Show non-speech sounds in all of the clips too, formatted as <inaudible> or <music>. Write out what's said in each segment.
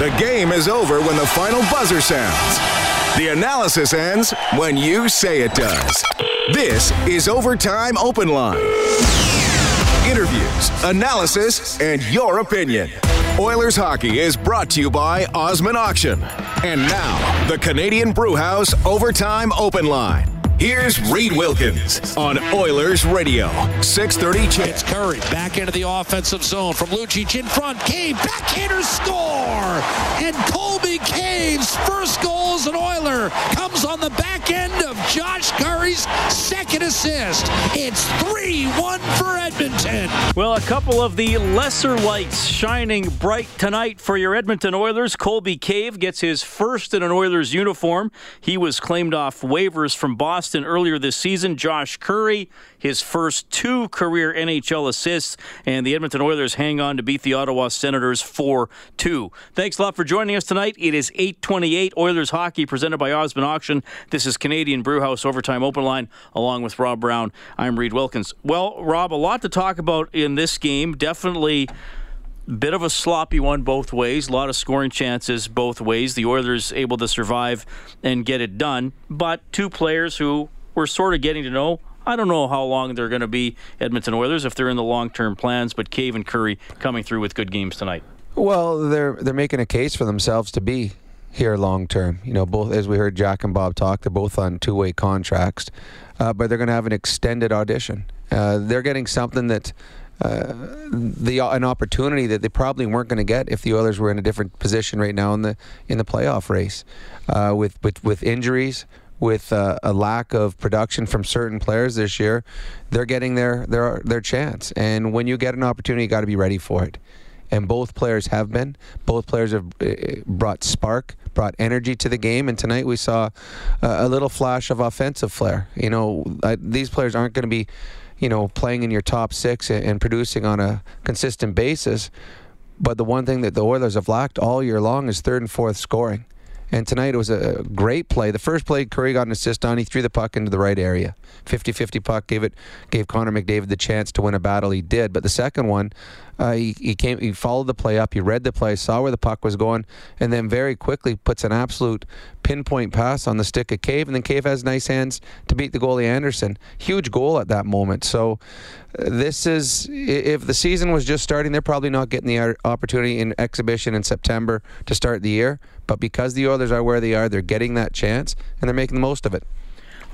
The game is over when the final buzzer sounds. The analysis ends when you say it does. This is Overtime Open Line. Interviews, analysis, and your opinion. Oilers hockey is brought to you by Osmond Auction. And now, the Canadian Brewhouse Overtime Open Line. Here's Reid Wilkins on Oilers Radio, 630 CHED. It's Currie back into the offensive zone from Lucic in front. Cave backhander score! And Colby Cave's first goal as an Oiler comes on the back end of Josh Currie's second assist. It's 3-1 for Edmonton. Well, a couple of the lesser lights shining bright tonight for your Edmonton Oilers. Colby Cave gets his first in an Oilers uniform. He was claimed off waivers from Boston earlier this season. Josh Currie, his first two career NHL assists, and the Edmonton Oilers hang on to beat the Ottawa Senators 4 2. Thanks a lot for joining us tonight. It is 828 Oilers hockey presented by Osmond Auction. This is Canadian Brewhouse Overtime Open Line, along with Rob Brown. I'm Reid Wilkins. Well, Rob, a lot to talk about in this game. Definitely bit of a sloppy one both ways. A lot of scoring chances both ways. The Oilers able to survive and get it done, but two players who we're sort of getting to know. I don't know how long they're going to be Edmonton Oilers if they're in the long-term plans, but Cave and Currie coming through with good games tonight. Well, they're they're making a case for themselves to be here long term. You know, both as we heard Jack and Bob talk, they're both on two-way contracts, uh, but they're going to have an extended audition. Uh, they're getting something that uh, the an opportunity that they probably weren't going to get if the Oilers were in a different position right now in the in the playoff race, uh, with, with with injuries, with uh, a lack of production from certain players this year, they're getting their their their chance. And when you get an opportunity, you got to be ready for it. And both players have been. Both players have uh, brought spark, brought energy to the game. And tonight we saw a little flash of offensive flair. You know, these players aren't going to be you know, playing in your top six and producing on a consistent basis. But the one thing that the Oilers have lacked all year long is third and fourth scoring. And tonight it was a great play. The first play Currie got an assist on, he threw the puck into the right area. 50-50 puck gave it gave Connor McDavid the chance to win a battle. He did. But the second one, uh, he, he came he followed the play up, he read the play, saw where the puck was going, and then very quickly puts an absolute pinpoint pass on the stick of Cave, and then Cave has nice hands to beat the goalie Anderson. Huge goal at that moment. So uh, this is if the season was just starting, they're probably not getting the opportunity in exhibition in September to start the year. But because the Oilers are where they are, they're getting that chance and they're making the most of it.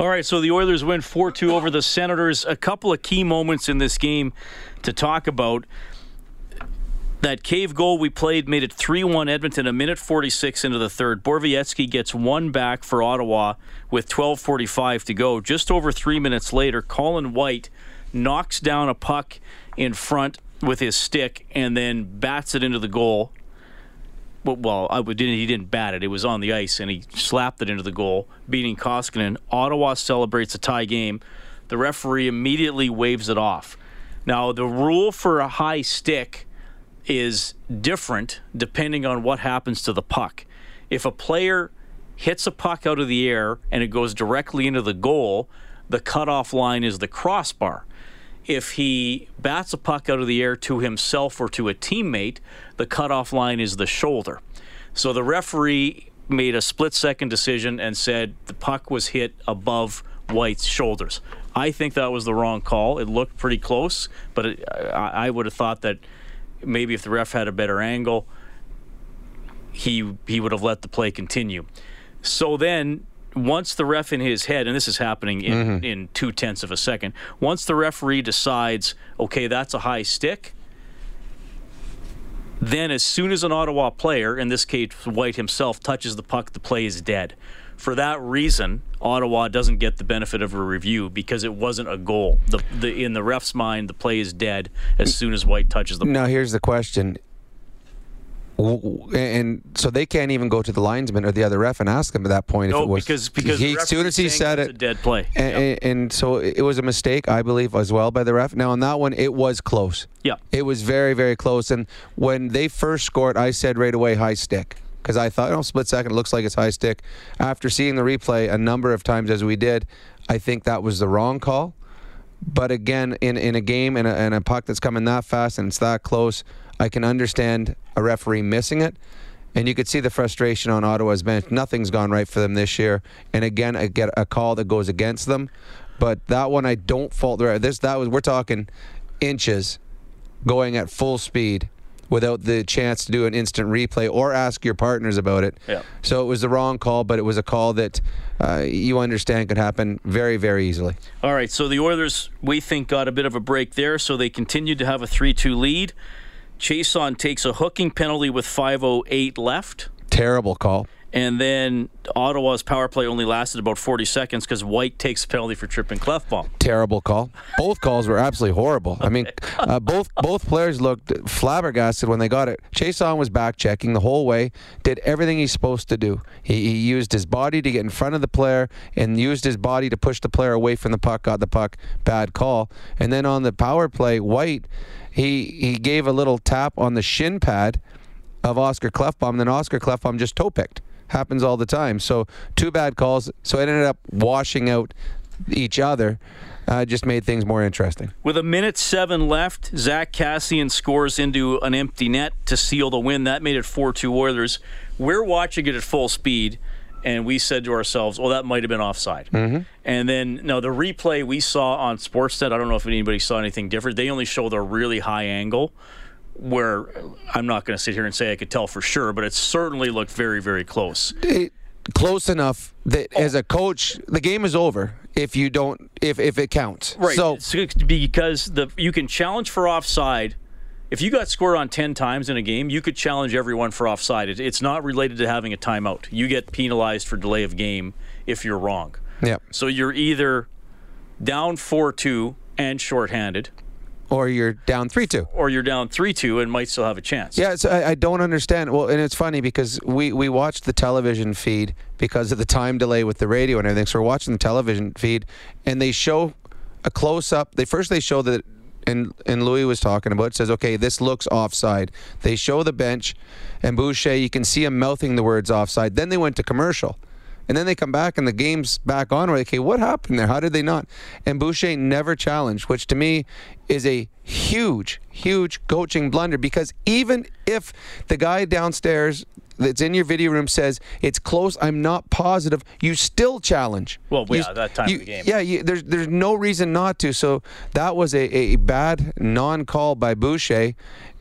All right, so the Oilers win 4 2 over the Senators. A couple of key moments in this game to talk about. That cave goal we played made it 3 1 Edmonton, a minute 46 into the third. Borowiecki gets one back for Ottawa with 12.45 to go. Just over three minutes later, Colin White knocks down a puck in front with his stick and then bats it into the goal well, I didn't. He didn't bat it. It was on the ice, and he slapped it into the goal, beating Koskinen. Ottawa celebrates a tie game. The referee immediately waves it off. Now, the rule for a high stick is different depending on what happens to the puck. If a player hits a puck out of the air and it goes directly into the goal, the cutoff line is the crossbar if he bats a puck out of the air to himself or to a teammate, the cutoff line is the shoulder. So the referee made a split second decision and said the puck was hit above White's shoulders. I think that was the wrong call. It looked pretty close, but it, I, I would have thought that maybe if the ref had a better angle, he he would have let the play continue. So then once the ref in his head, and this is happening in, mm-hmm. in two tenths of a second, once the referee decides, okay, that's a high stick, then as soon as an Ottawa player, in this case White himself, touches the puck, the play is dead. For that reason, Ottawa doesn't get the benefit of a review because it wasn't a goal. The, the, in the ref's mind, the play is dead as soon as White touches the puck. Now, here's the question and so they can't even go to the linesman or the other ref and ask him at that point no, if it was because because he, as soon as he said it, a dead play, and, yep. and, so it was a mistake, I believe, as well by the ref. Now on that one, it was close. Yeah, it was very very close. And when they first scored, I said right away high stick because I thought, oh, split second, it looks like it's high stick. After seeing the replay a number of times as we did, I think that was the wrong call. But again, in, in a game and a, and a puck that's coming that fast and it's that close, I can understand a referee missing it and you could see the frustration on Ottawa's bench. Nothing's gone right for them this year, and again, I get a call that goes against them. But that one, I don't fault the This that was we're talking inches going at full speed without the chance to do an instant replay or ask your partners about it. Yeah. So it was the wrong call, but it was a call that uh, you understand could happen very, very easily. All right, so the Oilers, we think, got a bit of a break there, so they continued to have a 3 2 lead. Chiasson takes a hooking penalty with 5.08 left. Terrible call. And then Ottawa's power play only lasted about 40 seconds because White takes a penalty for tripping Klefbom. Terrible call. Both calls were absolutely horrible. I mean, uh, both both players looked flabbergasted when they got it. Chiasson was back checking the whole way, did everything he's supposed to do. He, he used his body to get in front of the player and used his body to push the player away from the puck, got the puck. Bad call. And then on the power play, White, he, he gave a little tap on the shin pad of Oscar Klefbom, and then Oscar Klefbom just toe picked happens all the time. So two bad calls. So it ended up washing out each other. Uh, just made things more interesting. With a minute seven left, Zack Kassian scores into an empty net to seal the win. That made it 4 2 Oilers. We're watching it at full speed, and we said to ourselves, well, that might have been offside. Mm-hmm. And then, no, the replay we saw on Sportsnet, I don't know if anybody saw anything different. They only show the really high angle where I'm not going to sit here and say I could tell for sure, but it certainly looked very, very close. It, close enough that oh. as a coach, the game is over if you don't if if it counts. Right. So because the you can challenge for offside. If you got scored on 10 times in a game, you could challenge everyone for offside. It, it's not related to having a timeout. You get penalized for delay of game if you're wrong. Yeah. So you're either down 4-2 and shorthanded or you're down three two, or you're down three two and might still have a chance. Yeah, so I, I, don't understand. Well, and it's funny because we we watched the television feed because of the time delay with the radio and everything. So we're watching the television feed, and they show a close up. They first they show that. And, and Louis was talking about says, okay, this looks offside. They show the bench, and Boucher, you can see him mouthing the words offside. Then they went to commercial. And then they come back and the game's back on. We're like, okay, what happened there? How did they not? And Boucher never challenged, which to me is a huge, huge coaching blunder because even if the guy downstairs that's in your video room says it's close, I'm not positive. You still challenge. Well, yeah, you, that time you, of the game. Yeah, you, there's there's no reason not to. So that was a, a bad non-call by Boucher,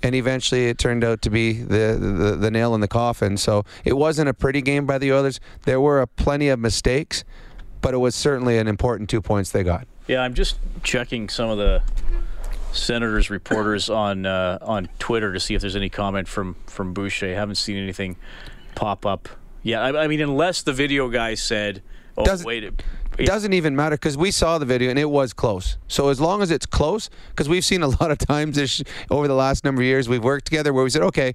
and eventually it turned out to be the, the, the nail in the coffin. So it wasn't a pretty game by the Oilers. There were a plenty of mistakes, but it was certainly an important two points they got. Yeah, I'm just checking some of the Senators reporters <coughs> on uh, on Twitter to see if there's any comment from from Boucher. I haven't seen anything pop up. Yeah, I, I mean, unless the video guy said, "Oh, doesn't, wait." It, doesn't even matter because we saw the video and it was close. So as long as it's close, because we've seen a lot of times this over the last number of years we've worked together where we said, okay,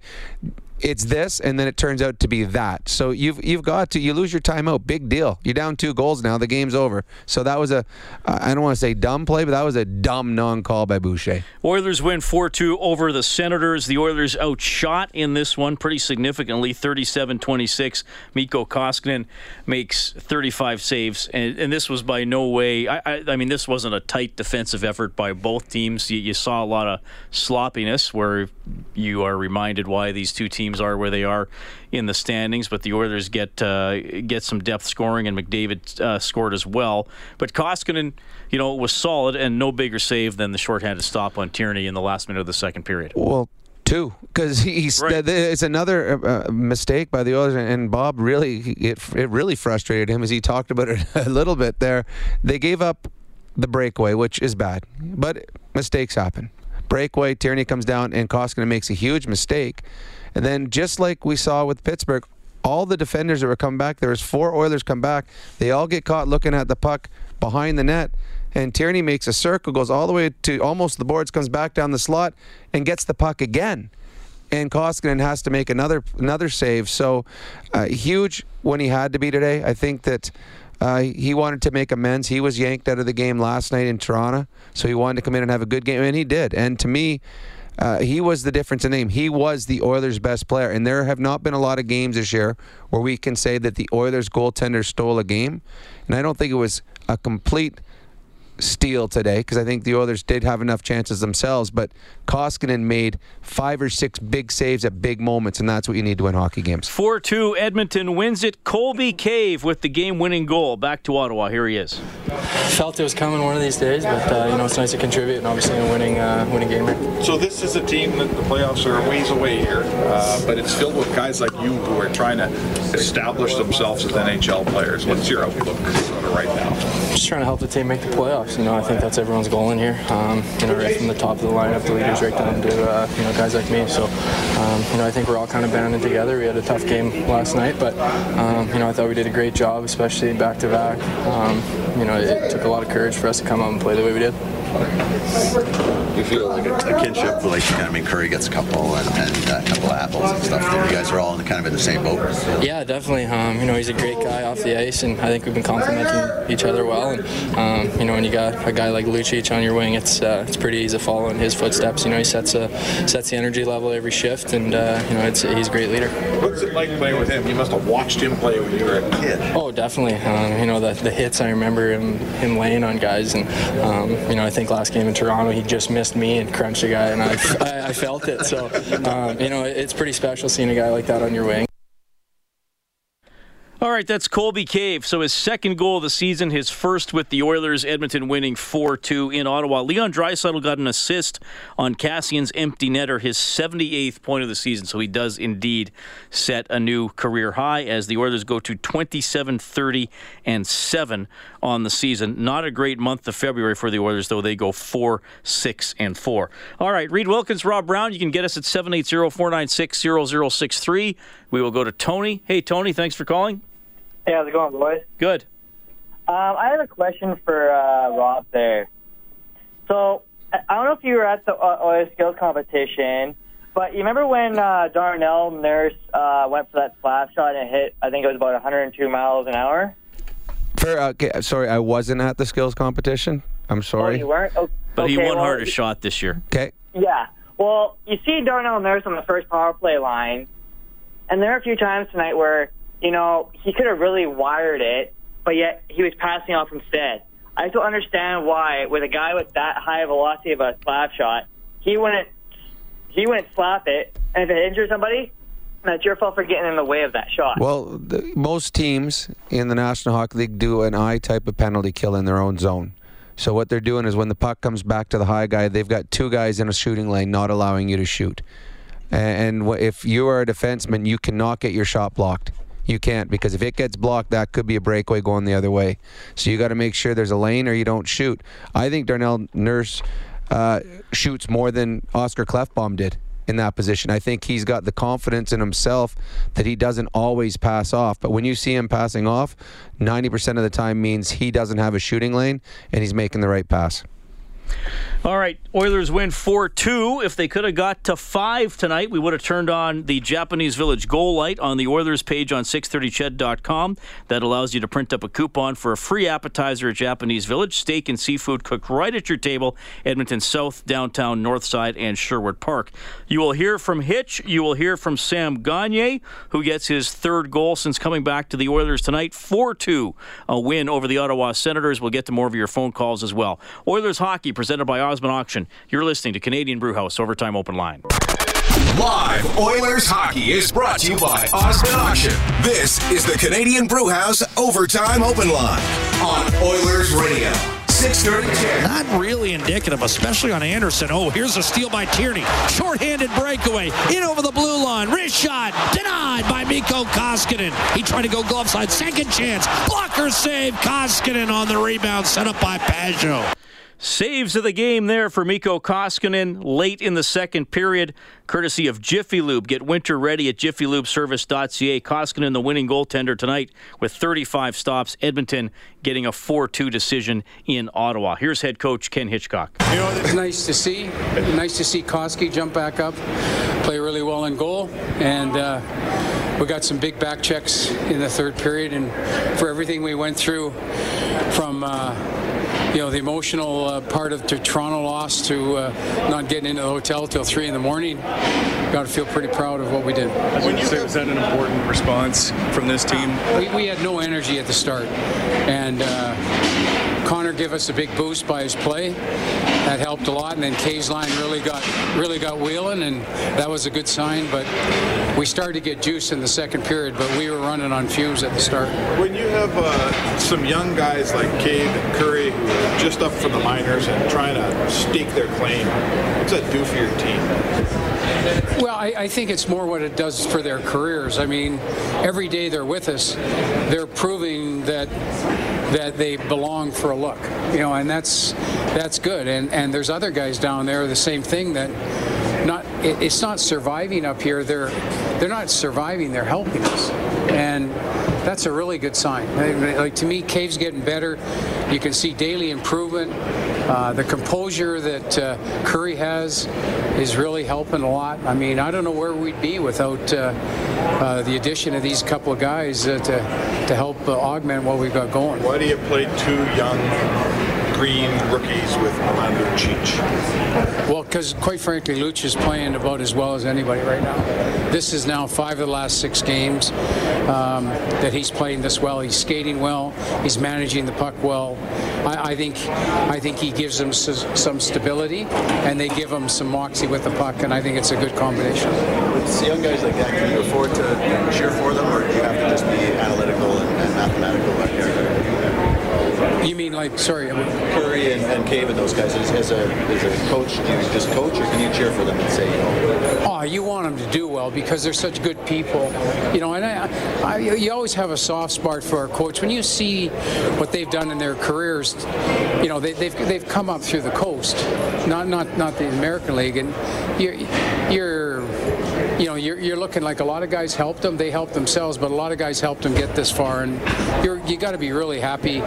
it's this, and then it turns out to be that. So you've you've got to you lose your timeout. Big deal. You're down two goals now. The game's over. So that was a I don't want to say dumb play, but that was a dumb non-call by Boucher. Oilers win four two over the Senators. The Oilers outshot in this one pretty significantly, 37-26. Mikko Koskinen makes 35 saves, and, and this was by no way. I, I, I mean this wasn't a tight defensive effort by both teams. You, you saw a lot of sloppiness where you are reminded why these two teams are where they are in the standings, but the Oilers get uh, get some depth scoring, and McDavid uh, scored as well. But Koskinen, you know, was solid and no bigger save than the shorthanded stop on Tierney in the last minute of the second period. Well, two because he's right. it's another uh, uh, mistake by the Oilers and Bob really it it really frustrated him as he talked about it <laughs> a little bit there. They gave up the breakaway, which is bad, but mistakes happen. Breakaway, Tierney comes down and Koskinen makes a huge mistake. And then just like we saw with Pittsburgh, all the defenders that were coming back, there was four Oilers come back. They all get caught looking at the puck behind the net. And Tierney makes a circle, goes all the way to almost the boards, comes back down the slot, and gets the puck again. And Koskinen has to make another another save. So uh, huge when he had to be today. I think that uh, he wanted to make amends. He was yanked out of the game last night in Toronto, so he wanted to come in and have a good game, and he did. And to me, uh, he was the difference in name. He was the Oilers' best player, and there have not been a lot of games this year where we can say that the Oilers goaltender stole a game. And I don't think it was a complete steal today because I think the Oilers did have enough chances themselves, but Koskinen made five or six big saves at big moments, and that's what you need to win hockey games. 4 2, Edmonton wins it. Colby Cave with the game winning goal. Back to Ottawa. Here he is. Felt it was coming one of these days, but uh, you know it's nice to contribute and obviously a winning uh, winning game here. So this is a team that the playoffs are a ways away here, uh, but it's filled with guys like you who are trying to establish themselves as NHL players. What's your outlook right now? Just trying to help the team make the playoffs. You know, I think that's everyone's goal in here. Um, you know, right from the top of the lineup, the leaders, right down to uh, you know guys like me. So, um, you know, I think we're all kind of banding together. We had a tough game last night, but um, you know, I thought we did a great job, especially back to back. Um, you know, it took a lot of courage for us to come out and play the way we did. You feel like a, a kinship relationship. I mean, Curry gets a couple and, and uh, a couple of apples and stuff. There. You guys are all in, the, kind of in the same boat. Yeah, definitely. Um, you know, he's a great guy off the ice, and I think we've been complimenting each other well. And um, you know, when you got a guy like Lucic on your wing, it's uh, it's pretty easy to follow in his footsteps. You know, he sets a sets the energy level every shift, and uh, you know, it's he's a great leader. What's it like playing with him? You must have watched him play when you were a kid. Oh, definitely. Um, you know, the, the hits I remember him him laying on guys, and um, you know, I think last game in Toronto he just missed me and crunched a guy, and I, <laughs> I, I felt it. So um, you know, it's pretty special seeing a guy like that on your wing. All right, that's Colby Cave. So his second goal of the season, his first with the Oilers, Edmonton winning 4 2 in Ottawa. Leon Draisaitl got an assist on Kassian's empty netter, his 78th point of the season. So he does indeed set a new career high as the Oilers go to 27 30 and 7 on the season. Not a great month of February for the Oilers, though. They go 4 6 and 4. All right, Reid Wilkins, Rob Brown, you can get us at 780 496 0063. We will go to Tony. Hey, Tony, thanks for calling. Hey, how's it going, boys? Good. Um, I have a question for uh, Rob there. So, I don't know if you were at the uh, Oil skills competition, but you remember when uh, Darnell Nurse uh, went for that slap shot and it hit, I think it was about 102 miles an hour? For, okay, sorry, I wasn't at the skills competition. I'm sorry. Oh, sorry. you weren't? Oh, But he won well, hardest shot this year. Okay. Yeah. Well, you see Darnell Nurse on the first power play line, and there are a few times tonight where, you know, he could have really wired it, but yet he was passing off instead. I just don't understand why, with a guy with that high velocity of a slap shot, he wouldn't he wouldn't slap it, and if it injures somebody, that's your fault for getting in the way of that shot. Well, the, most teams in the National Hockey League do an eye type of penalty kill in their own zone. So what they're doing is when the puck comes back to the high guy, they've got two guys in a shooting lane not allowing you to shoot. And if you are a defenseman, you cannot get your shot blocked. You can't because if it gets blocked, that could be a breakaway going the other way. So you got to make sure there's a lane or you don't shoot. I think Darnell Nurse uh, shoots more than Oscar Klefbom did in that position. I think he's got the confidence in himself that he doesn't always pass off. But when you see him passing off, 90% of the time means he doesn't have a shooting lane and he's making the right pass. All right, Oilers win 4 2. If they could have got to 5 tonight, we would have turned on the Japanese Village goal light on the Oilers page on 630ched.com. That allows you to print up a coupon for a free appetizer at Japanese Village. Steak and seafood cooked right at your table, Edmonton South, downtown, Northside, and Sherwood Park. You will hear from Hitch. You will hear from Sam Gagner, who gets his third goal since coming back to the Oilers tonight. 4 2, a win over the Ottawa Senators. We'll get to more of your phone calls as well. Oilers hockey presented by Osmond Auction. You're listening to Canadian Brewhouse Overtime Open Line. Live Oilers hockey is brought to you by Osmond Auction. This is the Canadian Brewhouse Overtime Open Line on Oilers Radio. 630 CHED. Not really indicative, especially on Anderson. Oh, here's a steal by Tierney. Short-handed breakaway. In over the blue line. Wrist shot. Denied by Mikko Koskinen. He tried to go glove side. Second chance. Blocker save. Koskinen on the rebound. Set up by Pageau. Saves of the game there for Mikko Koskinen late in the second period, courtesy of Jiffy Lube. Get winter ready at jiffylubeservice.ca. Koskinen, the winning goaltender tonight with 35 stops. Edmonton getting a 4 2 decision in Ottawa. Here's head coach Ken Hitchcock. It's nice to see. Nice to see Koski jump back up, play really well in goal, and uh, we got some big back checks in the third period. And for everything we went through, from uh, you know, the emotional uh, part of the Toronto loss to uh, not getting into the hotel till three in the morning. Got to feel pretty proud of what we did. When you say, was that an important response from this team? We, we had no energy at the start, and uh, Connor gave us a big boost by his play. That helped a lot, and then Kay's line really got really got wheeling, and that was a good sign. But we started to get juice in the second period, but we were running on fumes at the start. When you have uh, some young guys like and Currie just up from the minors and trying to stake their claim, what's that do for your team? Well, I, I, think it's more what it does for their careers. I mean, every day they're with us, they're proving that that they belong for a look, you know, and that's that's good. And and there's other guys down there the same thing that not it, it's not surviving up here. They're they're not surviving. They're helping us, and that's a really good sign. Like to me, Cave's getting better. You can see daily improvement. Uh, the composure that uh, Currie has is really helping a lot. I mean, I don't know where we'd be without uh, uh the addition of these couple of guys uh, to to help uh, augment what we've got going. Why do you play two young green rookies with Milan Lucic? Well, because quite frankly, Luch is playing about as well as anybody right now. This is now five of the last six games um, that he's playing this well. He's skating well. He's managing the puck well. I, I think I think he gives them some stability, and they give him some moxie with the puck, and I think it's a good combination. With young guys like that, can you afford to cheer for them, or do you have to just be You mean like, sorry, Currie and, and Cave and those guys, as, as, a, as a coach, do you just coach or can you cheer for them and say, you know? Oh, you want them to do well because they're such good people. You know, and I, I, you always have a soft spot for our coach. When you see what they've done in their careers, you know, they, they've, they've come up through the coast, not, not, not the American League, and you're you know, you're, you're looking like a lot of guys helped them. They helped themselves, but a lot of guys helped them get this far. And you're, you got to be really happy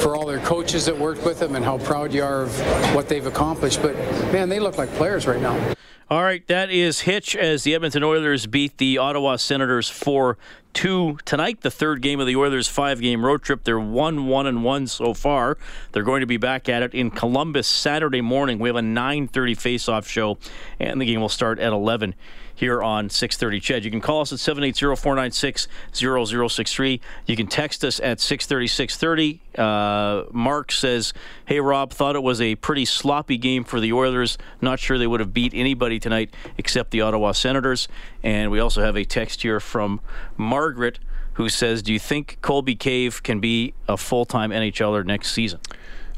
for all their coaches that worked with them and how proud you are of what they've accomplished. But man, they look like players right now. All right, that is Hitch as the Edmonton Oilers beat the Ottawa Senators 4 2 tonight, the third game of the Oilers' five game road trip. They're 1 1 and 1 so far. They're going to be back at it in Columbus Saturday morning. We have a 9.30 face off show, and the game will start at 11 here on 630 CHED. You can call us at 780-496-0063. You can text us at 630-630. Uh, Mark says, hey, Rob, thought it was a pretty sloppy game for the Oilers. Not sure they would have beat anybody tonight except the Ottawa Senators. And we also have a text here from Margaret who says, do you think Colby Cave can be a full-time NHLer next season?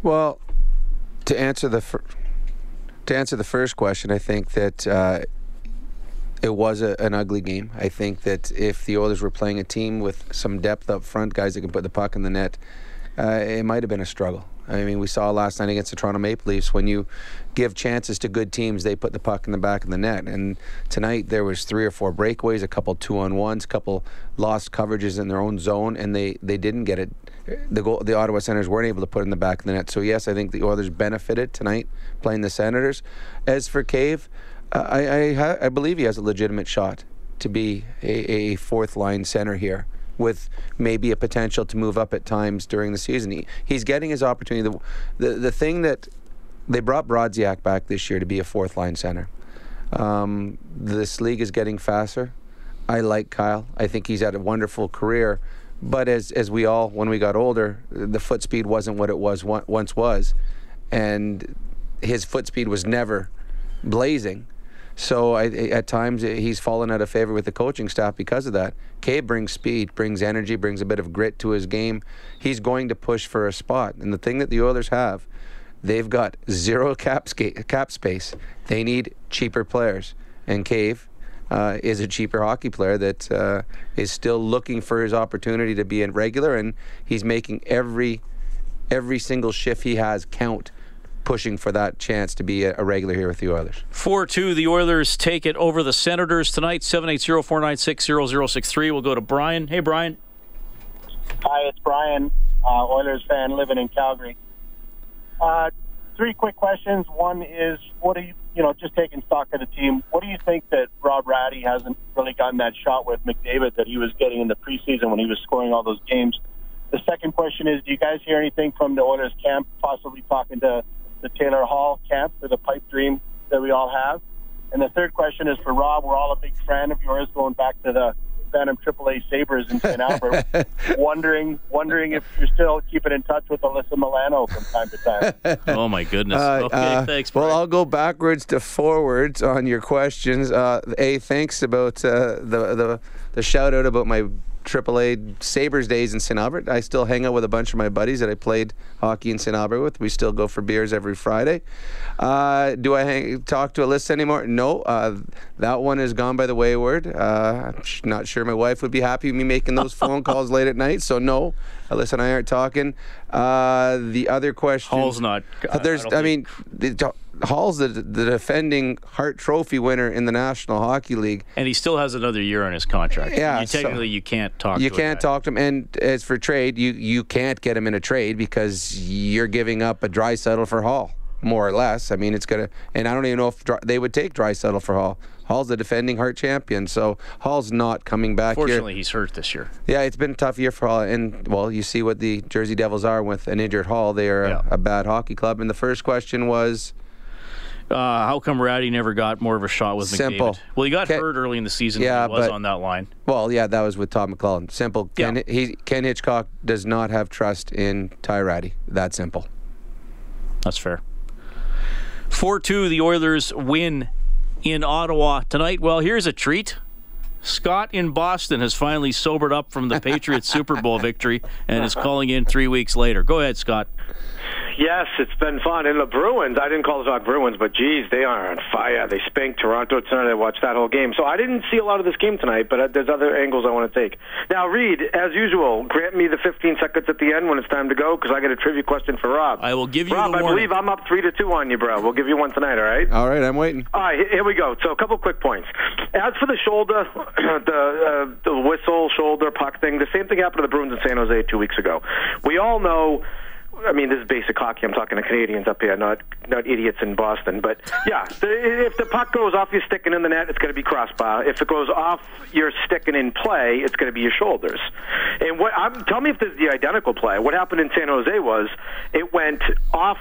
Well, to answer the fir- to answer the first question, I think that uh, it was a, an ugly game. I think that if the Oilers were playing a team with some depth up front, guys that can put the puck in the net, uh, it might have been a struggle. I mean, we saw last night against the Toronto Maple Leafs when you give chances to good teams, they put the puck in the back of the net. And tonight there was three or four breakaways, a couple two on ones, a couple lost coverages in their own zone, and they, they didn't get it. The goal, the Ottawa Senators weren't able to put in the back of the net. So yes, I think the Oilers benefited tonight playing the Senators. As for Cave, I, I, I believe he has a legitimate shot to be a, a fourth line center here with maybe a potential to move up at times during the season. He, he's getting his opportunity. The, the, the thing that they brought Brodziak back this year to be a fourth line center. Um, this league is getting faster. I like Kyle. I think he's had a wonderful career. But as, as we all, when we got older, the foot speed wasn't what it was once was. And his foot speed was never blazing. So I, at times he's fallen out of favor with the coaching staff because of that. Kay brings speed, brings energy, brings a bit of grit to his game. He's going to push for a spot. And the thing that the Oilers have, they've got zero cap, sca- cap space. They need cheaper players. And Cave uh, is a cheaper hockey player that uh, is still looking for his opportunity to be a regular, and he's making every every single shift he has count pushing for that chance to be a, regular here with the Oilers. 4 2, the Oilers take it over the Senators tonight. 780 496 0063. We'll go to Brian. Hey, Brian. Hi, it's Brian, uh, Oilers fan living in Calgary. Uh, three quick questions. One is, what do you, you know, just taking stock of the team, what do you think that Rob Rattie hasn't really gotten that shot with McDavid that he was getting in the preseason when he was scoring all those games? the second question is, do you guys hear anything from the Oilers camp, possibly talking to the Taylor Hall camp for the pipe dream that we all have? And the third question is for Rob. We're all a big fan of yours going back to the Phantom AAA Sabres in St. Albert. <laughs> wondering, wondering if you're still keeping in touch with Alyssa Milano from time to time. oh my goodness. Uh, okay, uh, thanks. Well, I'll go backwards to forwards on your questions. Uh, a, thanks about uh, the the the shout out about my AAA Sabres days in St. Albert. I still hang out with a bunch of my buddies that I played hockey in St. Albert with. We still go for beers every Friday. Uh, do I hang, talk to Alyssa anymore? No. Uh, that one is gone by the wayward. Uh, I'm not sure my wife would be happy with me making those <laughs> phone calls late at night. So no, Alyssa and I aren't talking. Uh, the other question. Hall's not. There's, don't I, mean, the, Hall's the, the defending Hart Trophy winner in the National Hockey League. and he still has another year on his contract. Yeah, You, so- technically, you can't talk. You to can't talk to him. And as for trade, you you can't get him in a trade because you're giving up a Draisaitl for Hall, more or less. I mean, it's gonna. And I don't even know if dry, they would take Draisaitl for Hall. Hall's the defending Hart champion, so Hall's not coming back Fortunately, here. he's hurt this year. Yeah, it's been a tough year for Hall, and well, you see what the Jersey Devils are with an injured Hall. They are Yeah. a, a bad hockey club. And the first question was. Uh, how come Rattie never got more of a shot with Simple. McDavid? Well, he got Ken- hurt early in the season. Yeah, he was but- on that line. Well, yeah, that was with Todd McLellan. Simple. Ken, Yeah. he, Ken Hitchcock does not have trust in Ty Rattie. That simple. That's fair. 4 2, the Oilers win in Ottawa tonight. Well, here's a treat. Scott in Boston has finally sobered up from the Patriots Super Bowl <laughs> victory and is calling in three weeks later. Go ahead, Scott. Yes, it's been fun. And the Bruins, I didn't call the talk Bruins, but geez, they are on fire. They spanked Toronto tonight. I watched that whole game. So I didn't see a lot of this game tonight, but uh, there's other angles I want to take. Now, Reid, as usual, grant me the 15 seconds at the end when it's time to go because I got a trivia question for Rob. I will give you Rob, the I believe I'm up 3 to 2 on you, bro. We'll give you one tonight, all right? All right, I'm waiting. All right, here- here we go. So a couple quick points. As for the shoulder, <clears throat> the uh, the whistle, shoulder, puck thing, the same thing happened to the Bruins in San Jose two weeks ago. We all know. I mean, this is basic hockey. I'm talking to Canadians up here, not not idiots in Boston. But yeah, the, if the puck goes off your stick and in the net, it's going to be crossbar. If it goes off your stick and in play, it's going to be your shoulders. And what I'm, tell me if this is the identical play. What happened in San Jose was it went off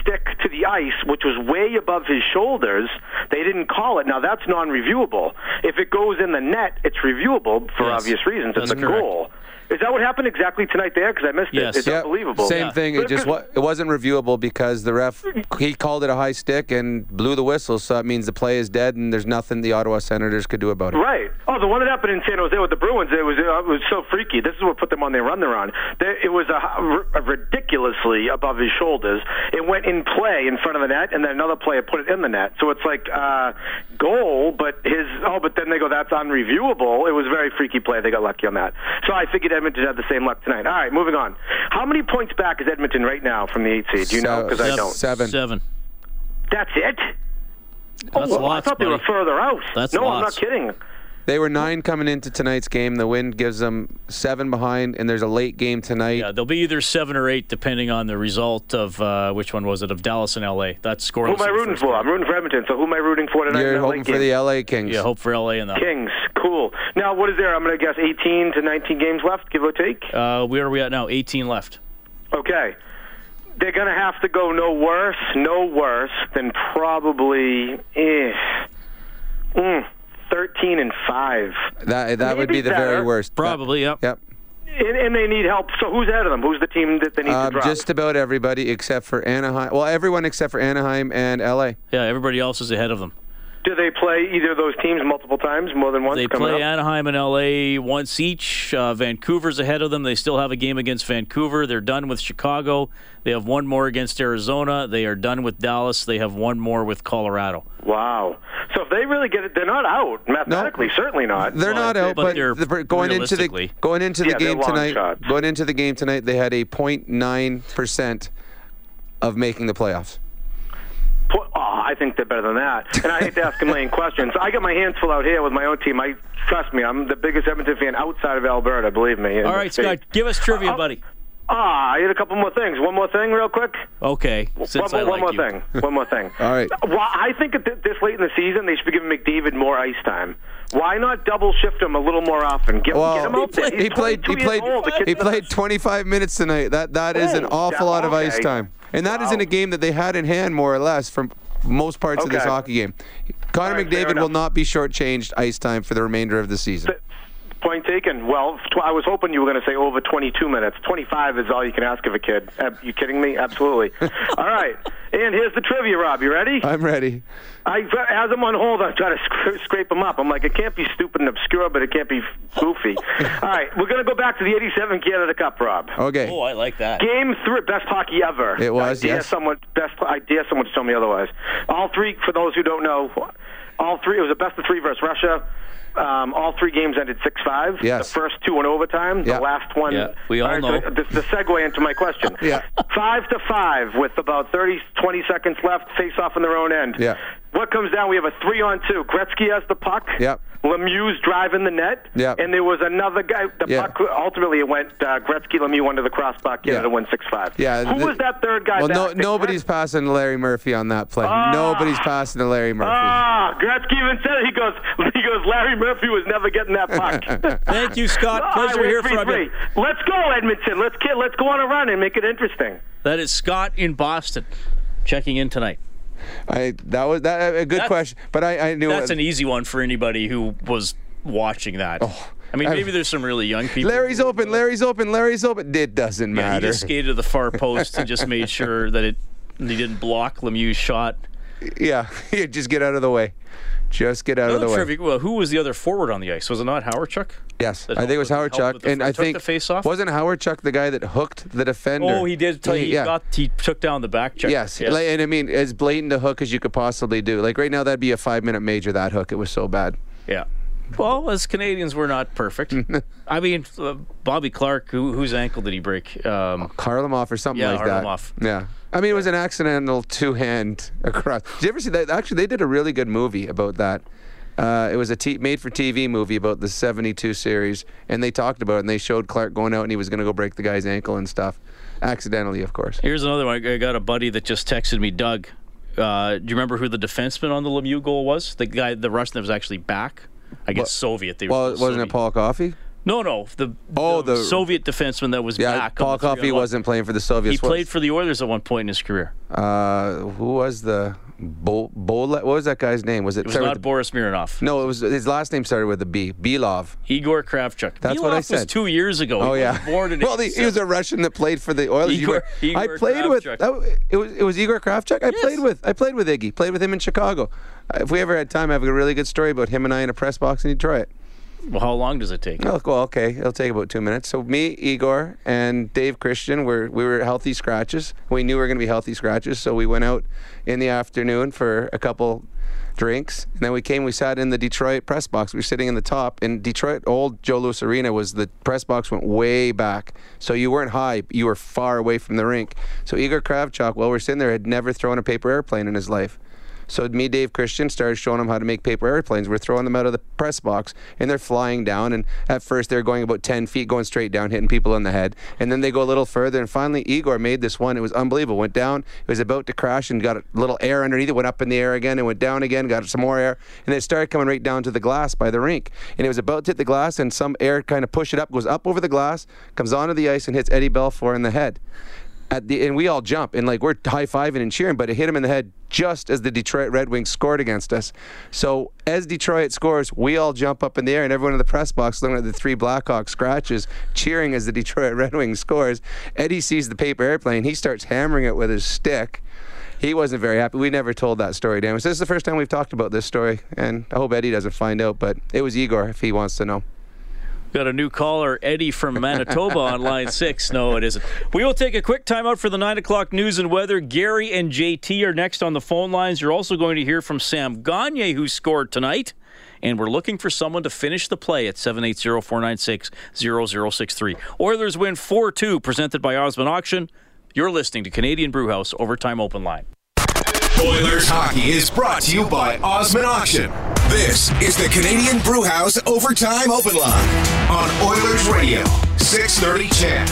stick to the ice, which was way above his shoulders. They didn't call it. Now that's non-reviewable. If it goes in the net, it's reviewable for Yes, obvious reasons. It's a correct. goal. Is that what happened exactly tonight there? Because I missed Yes. it. It's Yep, unbelievable. Same thing. It just wa- it wasn't reviewable because the ref he called it a high stick and blew the whistle, so it means the play is dead and there's nothing the Ottawa Senators could do about it. Right. Oh, the one that happened in San Jose with the Bruins, it was uh, it was so freaky. This is what put them on their run they're on. It was a, a ridiculously above his shoulders. It went in play in front of the net, and then another player put it in the net. So it's like uh, goal, but his oh, but then they go that's unreviewable. It was a very freaky play. They got lucky on that. So I figured Edmonton had the same luck tonight. All right, moving on. How many points back is Edmonton right now from the eight seed? Do you know? Because I don't. Seven. Seven. That's it. That's oh, lots, I thought they were further out. That's no, I'm not kidding. They were nine coming into tonight's game. The win gives them seven behind, and there's a late game tonight. Yeah, they'll be either seven or eight, depending on the result of uh, which one was it of Dallas and LA. That's scoreless. Who am I rooting for? game. I'm rooting for Edmonton. So who am I rooting for tonight? in You're hoping late for game? the LA Kings. Yeah, hope for LA in that. Kings. Cool. Now, what is there? I'm going to guess 18 to 19 games left, give or take. Uh, where are we at now? 18 left. Okay. They're going to have to go no worse, no worse than probably eh, mm, 13 and 5. That that would Maybe be the very worst. Probably, yep. Yep. And, and they need help. So who's ahead of them? Who's the team that they need to Um, drop? just about everybody except for Anaheim. Well, everyone except for Anaheim and LA. Yeah, everybody else is ahead of them. Do they play either of those teams multiple times, more than once? They play up? Anaheim and LA once each. Uh, Vancouver's ahead of them. They still have a game against Vancouver. They're done with Chicago. They have one more against Arizona. They are done with Dallas. They have one more with Colorado. Wow. So if they really get it, they're not out mathematically. Certainly not. They're Well, not out, but but, they're going into the going into the Yeah, game tonight. shots. Going into the game tonight, they had a 0.9 percent of making the playoffs. Oh, I think they're better than that. And I hate to ask a million <laughs> questions. I got my hands full out here with my own team. I trust me, I'm the biggest Edmonton fan outside of Alberta. Believe me. All right, All the right, state. Scott, give us trivia, Oh, buddy. Ah, I had a couple more things. One more thing, real quick. Okay, One, since more- I one like more you. thing. One more thing. <laughs> All right. Well, I think at this late in the season, they should be giving McDavid more ice time Why not double shift him a little more often? Get, Well, get him out there. he He's played. He 22 years played. old. The kid's He played 25 minutes tonight. That that is an awful that- lot of ice time, and that is in a game that they had in hand more or less from most parts of this hockey game. Connor All right, fair McDavid will not be shortchanged ice time for the remainder of the season. Point taken. Well, tw- I was hoping you were going to say over 22 minutes. 25 is all you can ask of a kid. Uh, you kidding me? Absolutely. <laughs> all right. And here's the trivia, Rob. You ready? I'm ready. I, as I'm on hold, I try to scra- scrape them up. I'm like, it can't be stupid and obscure, but it can't be goofy. <laughs> all right, we're going to go back to the 87 Canada Cup, Rob. Okay. Oh, I like that. Game three, best hockey ever. It was, I dare yes. Someone, best, I dare someone to tell me otherwise. All three, for those who don't know, all three, it was a best of three versus Russia. Um, all three games ended 6-5. Yes. The first two in overtime. Yeah. The last one. Yeah, we all right, know. so This the segue into my question. <laughs> Yeah. Five to five with about 30, 20 seconds left, face off in their own end. Yeah. What comes down? We have a three on two. Gretzky has the puck. Yep. Lemieux's driving the net. Yep. And there was another guy. The Yeah. puck ultimately it went uh, Gretzky Lemieux under the crossbar, Canada Yeah. won six five. Yeah, Who the- was that third guy? Well, no, back? nobody's passing to Larry Murphy on that play. Nobody's passing to Larry Murphy. Ah, Gretzky even said it. He goes, <laughs> he goes. Larry Murphy was never getting that puck. <laughs> Thank you, Scott. Pleasure to right, hear three, from you. Let's go, Edmonton. Let's get, let's go on a run and make it interesting. That is Scott in Boston, checking in tonight. I that was that a good That's- question, but I, I knew That's it. an easy one for anybody who was watching that. Oh, I mean, maybe there's some really young people. Oh, Larry's open. Larry's open. Larry's open. It doesn't Yeah, he matter. just skated to the far <laughs> post and just made sure that it he didn't block Lemieux's shot. yeah, <laughs> just get out of the way. Just get out of the Another way. well, who was the other forward on the ice? Was it not Hawerchuk? Yes, I think it was Hawerchuk, and I think the face-off? wasn't Hawerchuk the guy that hooked the defender? Oh, he did. Tell you, he yeah. got he took down the back check. Yes, like, and I mean as blatant a hook as you could possibly do. Like right now, that'd be a five-minute major. That hook, it was so bad. Yeah. Well, as Canadians, we're not perfect. <laughs> I mean, uh, Bobby Clarke, who, whose ankle did he break? Um, Kharlamov or something Yeah, like that. Kharlamov. Yeah. I mean, it was an accidental two-hand <laughs> across. Did you ever see that? Actually, they did a really good movie about that. Uh, it was a t- made-for-TV movie about the '72 series, and they talked about it. And they showed Clarke going out, and he was going to go break the guy's ankle and stuff, accidentally, of course. here's another one. I got a buddy that just texted me, Doug. Uh, do you remember who the defenseman on the Lemieux goal was? The guy, the Russian that was actually back. I guess Well- Soviet. They Well, wasn't Soviet. it Paul Coffey? No, no. The, Oh, the, the- Soviet defenseman that was Yeah, back. Paul Coffey wasn't playing for the Soviets. He played for the Oilers at one point in his career. Uh, who was the Bo, Bole? What was that guy's name? Was it? It was not Boris Mironov. no, it was his last name started with a B. Belov. Igor Kravchuk. That's Belov what I Was said. two years ago. Oh He yeah. born in <laughs> well, he, he was a Russian that played for the Oilers. Igor- were- I Igor played with. That, it was it was Igor Kravchuk. I Yes. played with. I played with Iggy. Played with him in Chicago. If we ever had time, I have a really good story about him and I in a press box in Detroit. Well, how long does it take? Oh, well, okay. It'll take about two minutes. So me, Igor, and Dave Christian were we were healthy scratches. We knew we were going to be healthy scratches, so we went out in the afternoon for a couple drinks, and then we came. We sat in the Detroit press box. We were sitting in the top. In Detroit, old Joe Louis Arena was the press box went way back, so you weren't high. You were far away from the rink. So Igor Kravchuk, while we're sitting there, had never thrown a paper airplane in his life. So me, Dave Christian, started showing them how to make paper airplanes. We're throwing them out of the press box, and they're flying down. And at first, they're going about 10 feet, going straight down, hitting people in the head. And then they go a little further. And finally, Igor made this one. It was unbelievable. Went down. It was about to crash, and got a little air underneath it. Went up in the air again, and went down again. Got some more air, and it started coming right down to the glass by the rink. And it was about to hit the glass, and some air kind of pushed it up, goes up over the glass, comes onto the ice, and hits Eddie Belfour in the head at the and we all jump and like we're high fiving and cheering, but it hit him in the head just as the Detroit Red Wings scored against us. So as Detroit scores, we all jump up in the air, and everyone in the press box looking at the three Blackhawks scratches, cheering as the Detroit <laughs> Red Wings scores. Eddie sees the paper airplane, he starts hammering it with his stick. He wasn't very happy. We never told that story, Dan. This is the first time we've talked about this story, and I hope Eddie doesn't find out. But it was Igor if he wants to know. Got a new caller, Eddie from Manitoba on line six. No, it isn't. We will take a quick timeout for the nine o'clock news and weather. Gary and JT are next on the phone lines. You're also going to hear from Sam Gagner, who scored tonight. And we're looking for someone to finish the play at 780 496 0063. Oilers win 4 2, presented by Osmond Auction. You're listening to Canadian Brewhouse Overtime Open Line. Oilers hockey is brought to you by Osmond Auction. This is the Canadian Brewhouse Overtime Open Line on Oilers Radio, 630 CHED.